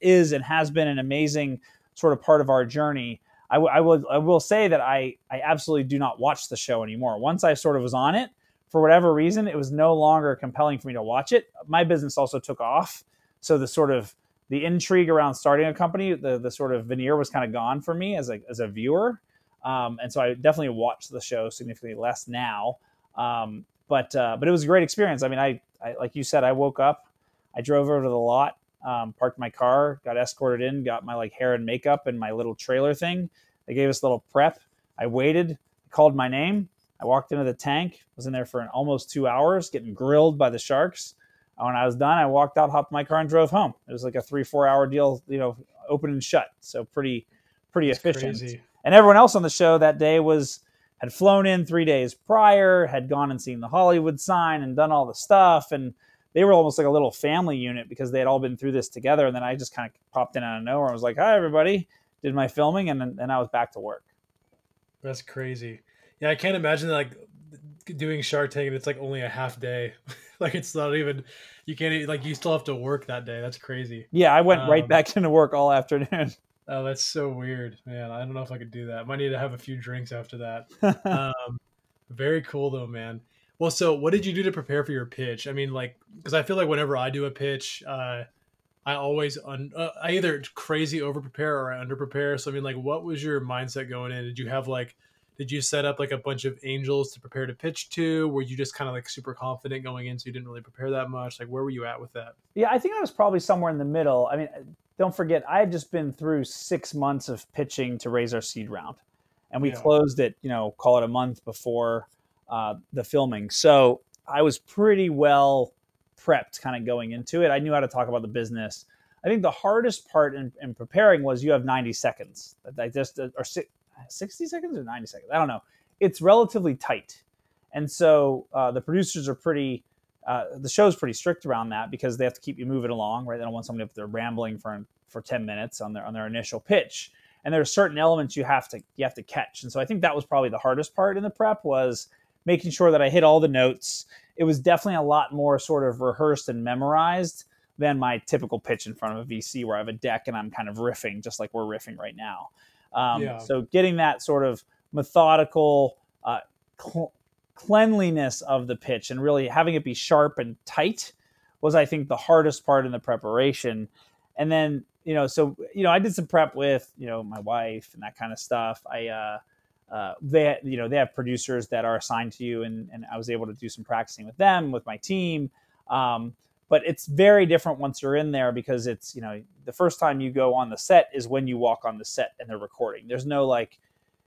is and has been an amazing sort of part of our journey. I, w- I will I will say that I I absolutely do not watch the show anymore. Once I sort of was on it, for whatever reason, it was no longer compelling for me to watch it. My business also took off, so the sort of the intrigue around starting a company, the the sort of veneer was kind of gone for me as a as a viewer, um, and so I definitely watch the show significantly less now. Um, but uh, but it was a great experience. I mean, I, I like you said, I woke up, I drove over to the lot, um, parked my car, got escorted in, got my like hair and makeup and my little trailer thing. They gave us a little prep. I waited, called my name. I walked into the tank, was in there for an almost two hours, getting grilled by the sharks. When I was done, I walked out, hopped my car, and drove home. It was like a three, four hour deal, you know, open and shut. So pretty, pretty That's efficient. Crazy. And everyone else on the show that day was had flown in three days prior, had gone and seen the Hollywood sign and done all the stuff, and they were almost like a little family unit because they had all been through this together. And then I just kind of popped in out of nowhere. I was like, "Hi, everybody!" Did my filming, and then and I was back to work. That's crazy. Yeah, I can't imagine like doing Shark Tank and it's like only a half day. like it's not even you can't even, like you still have to work that day. That's crazy. Yeah, I went um, right back into work all afternoon. Oh, that's so weird, man. I don't know if I could do that. Might need to have a few drinks after that. um, very cool though, man. Well, so what did you do to prepare for your pitch? I mean, like, because I feel like whenever I do a pitch, uh, I always un- uh, I either crazy over prepare or I under prepare. So I mean, like, what was your mindset going in? Did you have like, did you set up like a bunch of angels to prepare to pitch to? Were you just kind of like super confident going in, so you didn't really prepare that much? Like, where were you at with that? Yeah, I think I was probably somewhere in the middle. I mean, don't forget, I had just been through six months of pitching to raise our seed round, and we yeah. closed it. You know, call it a month before uh, the filming. So I was pretty well prepped kind of going into it. I knew how to talk about the business. I think the hardest part in, in preparing was you have 90 seconds. I just or 60 seconds or 90 seconds. I don't know. It's relatively tight, and so uh, the producers are pretty. Uh, the show's pretty strict around that because they have to keep you moving along, right? They don't want somebody up there rambling for for 10 minutes on their on their initial pitch. And there are certain elements you have to you have to catch. And so I think that was probably the hardest part in the prep was making sure that I hit all the notes. It was definitely a lot more sort of rehearsed and memorized than my typical pitch in front of a VC where I have a deck and I'm kind of riffing just like we're riffing right now. Um, yeah. So getting that sort of methodical uh, cl- cleanliness of the pitch and really having it be sharp and tight was, I think, the hardest part in the preparation. And then, you know, so you know, I did some prep with you know my wife and that kind of stuff. I uh, uh, they you know they have producers that are assigned to you, and and I was able to do some practicing with them with my team. Um, but it's very different once you're in there because it's you know the first time you go on the set is when you walk on the set and they're recording. There's no like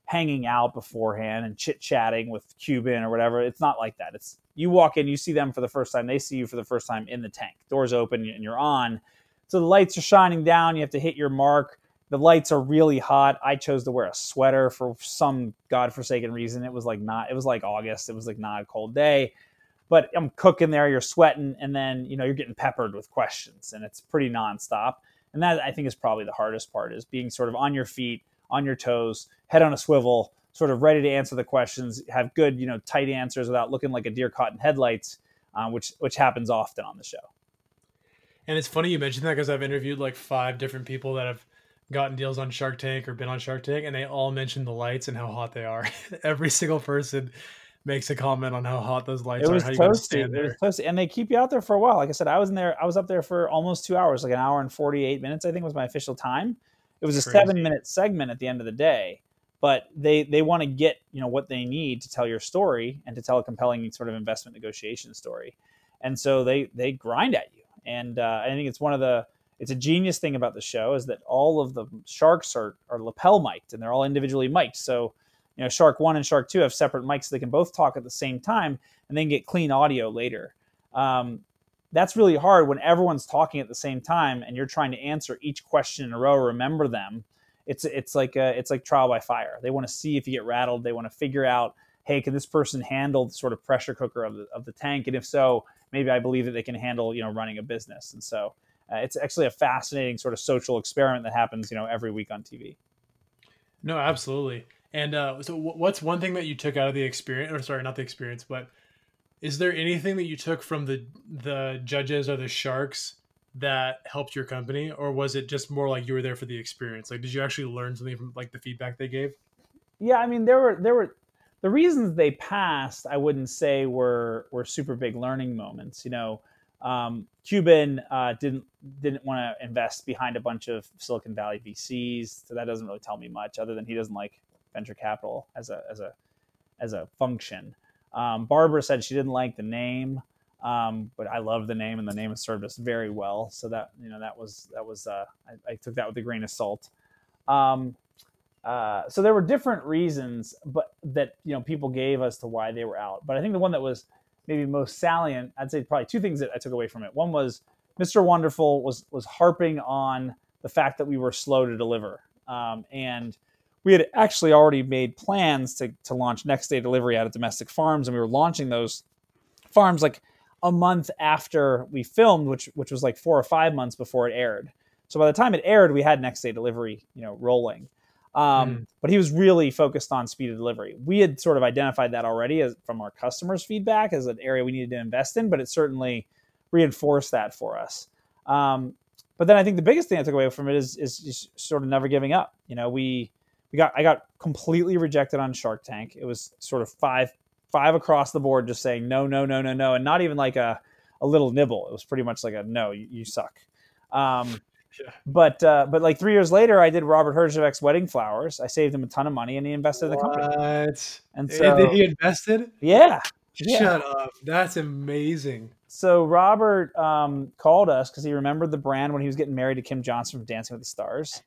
hanging out beforehand and chit chatting with Cuban or whatever. It's not like that. It's you walk in, you see them for the first time, they see you for the first time in the tank. Doors open and you're on. So the lights are shining down. You have to hit your mark the lights are really hot. I chose to wear a sweater for some godforsaken reason. It was like not, it was like August. It was like not a cold day, but I'm cooking there, you're sweating, and then, you know, you're getting peppered with questions and it's pretty nonstop. And that I think is probably the hardest part is being sort of on your feet, on your toes, head on a swivel, sort of ready to answer the questions, have good, you know, tight answers without looking like a deer caught in headlights, uh, which, which happens often on the show. And it's funny you mentioned that because I've interviewed like five different people that have gotten deals on Shark Tank or been on Shark Tank, and they all mention the lights and how hot they are. Every single person makes a comment on how hot those lights it was are. How toasty. It was toasty. And they keep you out there for a while. Like I said, I was in there, I was up there for almost two hours, like an hour and 48 minutes, I think was my official time. It was a Crazy. seven minute segment at the end of the day. But they they want to get, you know, what they need to tell your story and to tell a compelling sort of investment negotiation story. And so they they grind at you. And uh, I think it's one of the it's a genius thing about the show is that all of the sharks are, are lapel mic'd and they're all individually mic'd. So, you know, Shark One and Shark Two have separate mics so they can both talk at the same time and then get clean audio later. Um, that's really hard when everyone's talking at the same time and you're trying to answer each question in a row, remember them. It's it's like a, it's like trial by fire. They want to see if you get rattled. They want to figure out, hey, can this person handle the sort of pressure cooker of the, of the tank? And if so, maybe I believe that they can handle, you know, running a business. And so uh, it's actually a fascinating sort of social experiment that happens, you know, every week on TV. No, absolutely. And uh, so, what's one thing that you took out of the experience, or sorry, not the experience, but is there anything that you took from the the judges or the sharks that helped your company, or was it just more like you were there for the experience? Like, did you actually learn something from like the feedback they gave? Yeah, I mean, there were there were the reasons they passed. I wouldn't say were were super big learning moments. You know, um, Cuban uh, didn't didn't want to invest behind a bunch of Silicon Valley VCs, so that doesn't really tell me much, other than he doesn't like venture capital as a as a as a function. Um, Barbara said she didn't like the name, um, but I love the name, and the name has served us very well. So that you know that was that was uh, I, I, took that with a grain of salt. Um, uh, so there were different reasons, but that you know people gave as to why they were out. But I think the one that was maybe most salient, I'd say probably two things that I took away from it. One was Mr. Wonderful was was harping on the fact that we were slow to deliver, um, and we had actually already made plans to, to launch next day delivery out of domestic farms and we were launching those farms like a month after we filmed which which was like four or five months before it aired. So by the time it aired we had next day delivery you know rolling. Um, mm. but he was really focused on speed of delivery. We had sort of identified that already as, from our customers feedback as an area we needed to invest in but it certainly reinforced that for us. Um, but then i think the biggest thing i took away from it is, is, is sort of never giving up. You know we we got I got completely rejected on Shark Tank. It was sort of five five across the board, just saying no, no, no, no, no, and not even like a a little nibble. It was pretty much like a no, you, you suck. Um, yeah. But uh, but like three years later, I did Robert Herjavec's wedding flowers. I saved him a ton of money, and he invested what? in the company. And so and he invested. Yeah. yeah. Shut up! That's amazing. So Robert um, called us because he remembered the brand when he was getting married to Kym Johnson from Dancing with the Stars,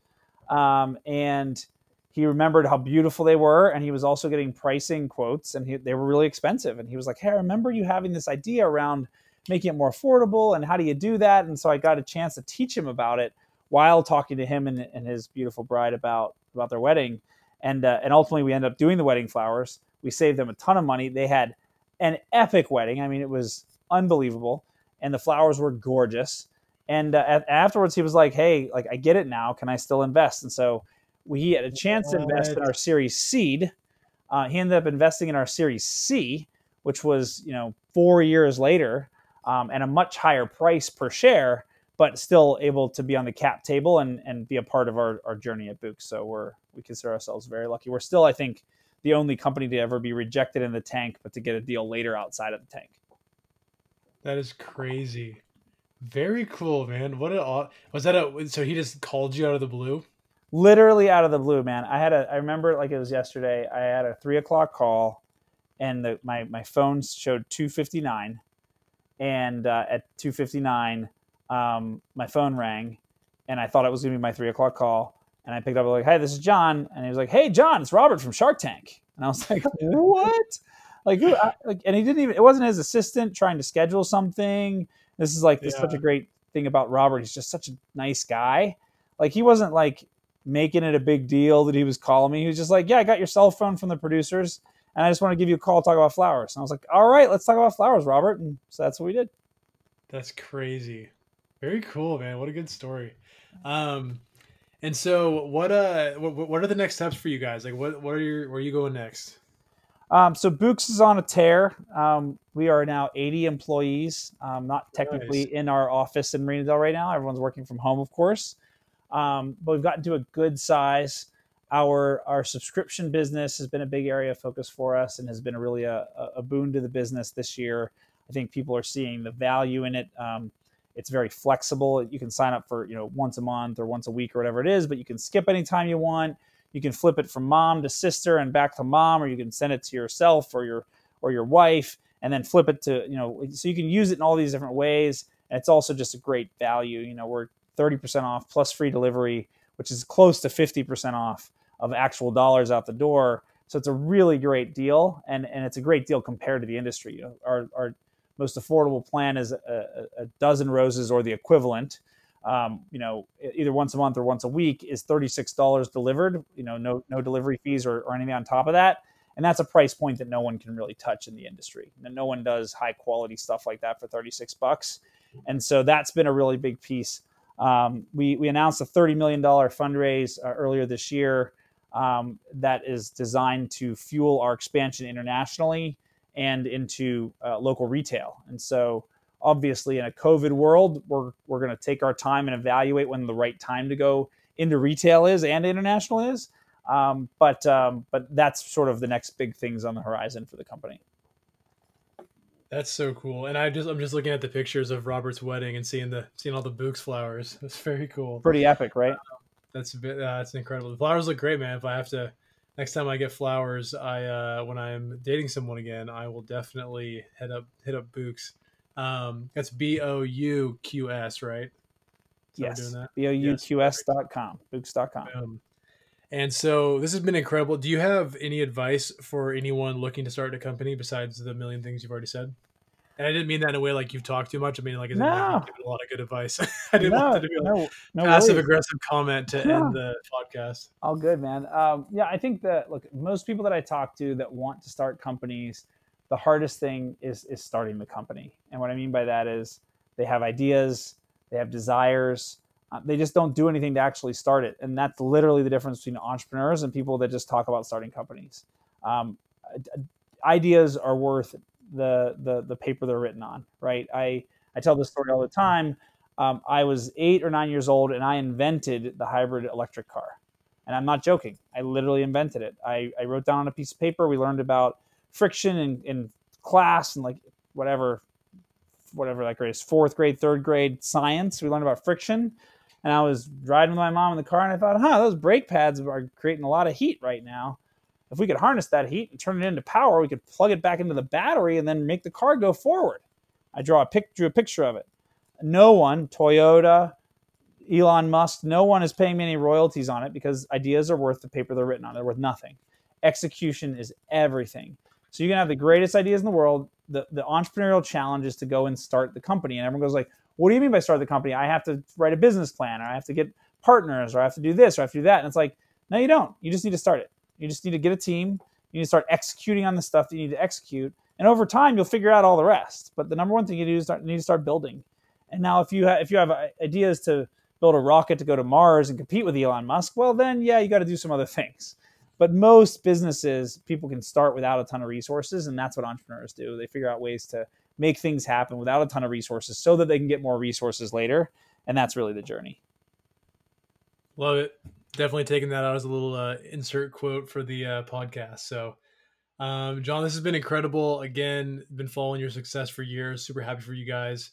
um, and he remembered how beautiful they were and he was also getting pricing quotes and he, they were really expensive. And he was like hey i remember you having this idea around making it more affordable and how do you do that? And so i got a chance to teach him about it while talking to him and, and his beautiful bride about about their wedding. And uh, and ultimately we ended up doing the wedding flowers. We saved them a ton of money. They had an epic wedding. I mean it was unbelievable. And the flowers were gorgeous. And uh, afterwards he was like hey like i get it now. Can i still invest? And so we had a chance to invest in our Series Seed. Uh, he ended up investing in our Series C, which was you know four years later, um, and a much higher price per share, but still able to be on the cap table and and be a part of our, our journey at Bouqs. So we're we consider ourselves very lucky. We're still, I think, the only company to ever be rejected in the tank, but to get a deal later outside of the tank. That is crazy. Very cool, man. What a was that a so he just called you out of the blue? Literally out of the blue, man. I had a, I remember it like it was yesterday. I had a three o'clock call, and the, my my phone showed two fifty nine, and uh, at two fifty nine, um, my phone rang, and I thought it was gonna be my three o'clock call, and I picked up like, "Hey, this is John," and he was like, "Hey, John, it's Robert from Shark Tank," and I was like, "What?" Like, who, I, like, and he didn't even. It wasn't his assistant trying to schedule something. This is like this yeah. such a great thing about Robert. He's just such a nice guy. Like he wasn't like making it a big deal that he was calling me. He was just like, "Yeah, I got your cell phone from the producers, and I just want to give you a call, talk about flowers." And I was like, "All right, let's talk about flowers, Robert." And so that's what we did. That's crazy. Very cool, man. What a good story. Um, and so what uh what, what are the next steps for you guys? Like what what are your where are you going next? Um, so Bouqs is on a tear. Um, we are now 80 employees, um, not technically nice. in our office in Marinadel right now. Everyone's working from home, of course. Um, but we've gotten to a good size. Our our subscription business has been a big area of focus for us and has been really a, a boon to the business this year. I think people are seeing the value in it. Um, it's very flexible. You can sign up for you know once a month or once a week or whatever it is, but you can skip anytime you want. You can flip it from mom to sister and back to mom, or you can send it to yourself or your or your wife, and then flip it to you know. So you can use it in all these different ways, and it's also just a great value. You know, we're 30% off plus free delivery, which is close to 50% off of actual dollars out the door. So it's a really great deal, and, and it's a great deal compared to the industry. You know, our, our most affordable plan is a, a dozen roses or the equivalent. Um, you know, either once a month or once a week is $36 delivered. You know, no no delivery fees or, or anything on top of that. and that's a price point that no one can really touch in the industry. No one does high quality stuff like that for 36 bucks, and so that's been a really big piece. Um, we we announced a 30 million dollar fundraise uh, earlier this year um, that is designed to fuel our expansion internationally and into uh, local retail, and so obviously in a covid world we're, we're going to take our time and evaluate when the right time to go into retail is and international is. Um, but um, but that's sort of the next big things on the horizon for the company That's so cool. And I just I'm just looking at the pictures of Robert's wedding and seeing the seeing all the Bouqs flowers. That's very cool. pretty epic right That's a bit, uh, that's incredible. The flowers look great, man. If I have to next time I get flowers, I uh, when I'm dating someone again, I will definitely head up hit up Bouqs. Um, that's B O U Q S, right? So I'm yes doing that? bouqs.com books.com Um, and so this has been incredible. Do you have any advice for anyone looking to start a company besides the million things you've already said? And I didn't mean that in a way like you've talked too much. I mean like, like No. given a lot of good advice. I didn't no, want to be like no, no passive worries. aggressive comment to Yeah. end the podcast. All good, man. Um, yeah, I think that look, most people that I talk to that want to start companies, the hardest thing is is starting the company. And what I mean by that is they have ideas, they have desires, uh, they just don't do anything to actually start it. And that's literally the difference between entrepreneurs and people that just talk about starting companies. Um, ideas are worth the the the paper they're written on, right? I I tell this story all the time. Um, I was eight or nine years old, and I invented the hybrid electric car. And I'm not joking. I literally invented it. I, I wrote down on a piece of paper. We learned about friction in, in class and like whatever, whatever that grade is, fourth grade, third grade science. We learned about friction. And I was riding with my mom in the car and I thought, huh, those brake pads are creating a lot of heat right now. If we could harness that heat and turn it into power, we could plug it back into the battery and then make the car go forward. I draw a pic, drew a picture of it. No one, Toyota, Elon Musk, no one is paying me any royalties on it because ideas are worth the paper they're written on. They're worth nothing. Execution is everything. So you can have the greatest ideas in the world. The, the entrepreneurial challenge is to go and start the company. And everyone goes like, what do you mean by start the company? I have to write a business plan or I have to get partners or I have to do this or I have to do that. And it's like, no, you don't. You just need to start it. You just need to get a team. You need to start executing on the stuff that you need to execute. And over time, you'll figure out all the rest. But the number one thing you do is start, you need to start building. And now, if you ha- if you have uh, ideas to build a rocket to go to Mars and compete with Elon Musk, well, then yeah, you got to do some other things. But most businesses, people can start without a ton of resources, and that's what entrepreneurs do. They figure out ways to make things happen without a ton of resources, so that they can get more resources later. And that's really the journey. Love it. Definitely taking that out as a little uh, insert quote for the uh, podcast. So, um, John, this has been incredible. Again, been following your success for years. Super happy for you guys.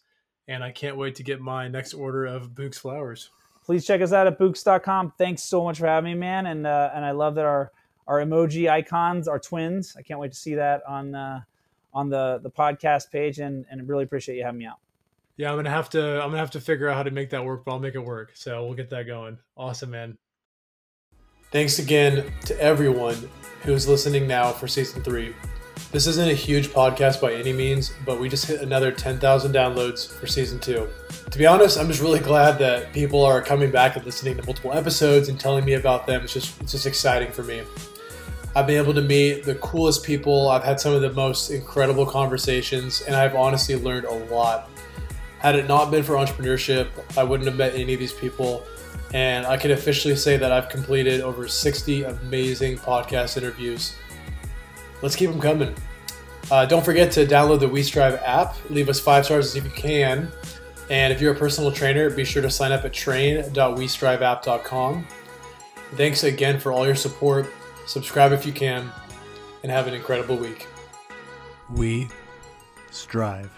And I can't wait to get my next order of Bouqs flowers. Please check us out at bouqs.com. Thanks so much for having me, man. And uh, and I love that our our emoji icons are twins. I can't wait to see that on uh, on the the podcast page, and and really appreciate you having me out. Yeah, I'm gonna have to. I'm gonna have to figure out how to make that work, but I'll make it work. So we'll get that going. Awesome, man. Thanks again to everyone who's listening now for season three. This isn't a huge podcast by any means, but we just hit another 10,000 downloads for season two. To be honest, I'm just really glad that people are coming back and listening to multiple episodes and telling me about them. It's just it's just exciting for me. I've been able to meet the coolest people. I've had some of the most incredible conversations, and I've honestly learned a lot. Had it not been for entrepreneurship, I wouldn't have met any of these people. And I can officially say that I've completed over 60 amazing podcast interviews. Let's keep them coming. Uh, don't forget to download the WeStrive app. Leave us five stars if you can. And if you're a personal trainer, be sure to sign up at train.westriveapp.com. Thanks again for all your support. Subscribe if you can, and have an incredible week. We strive.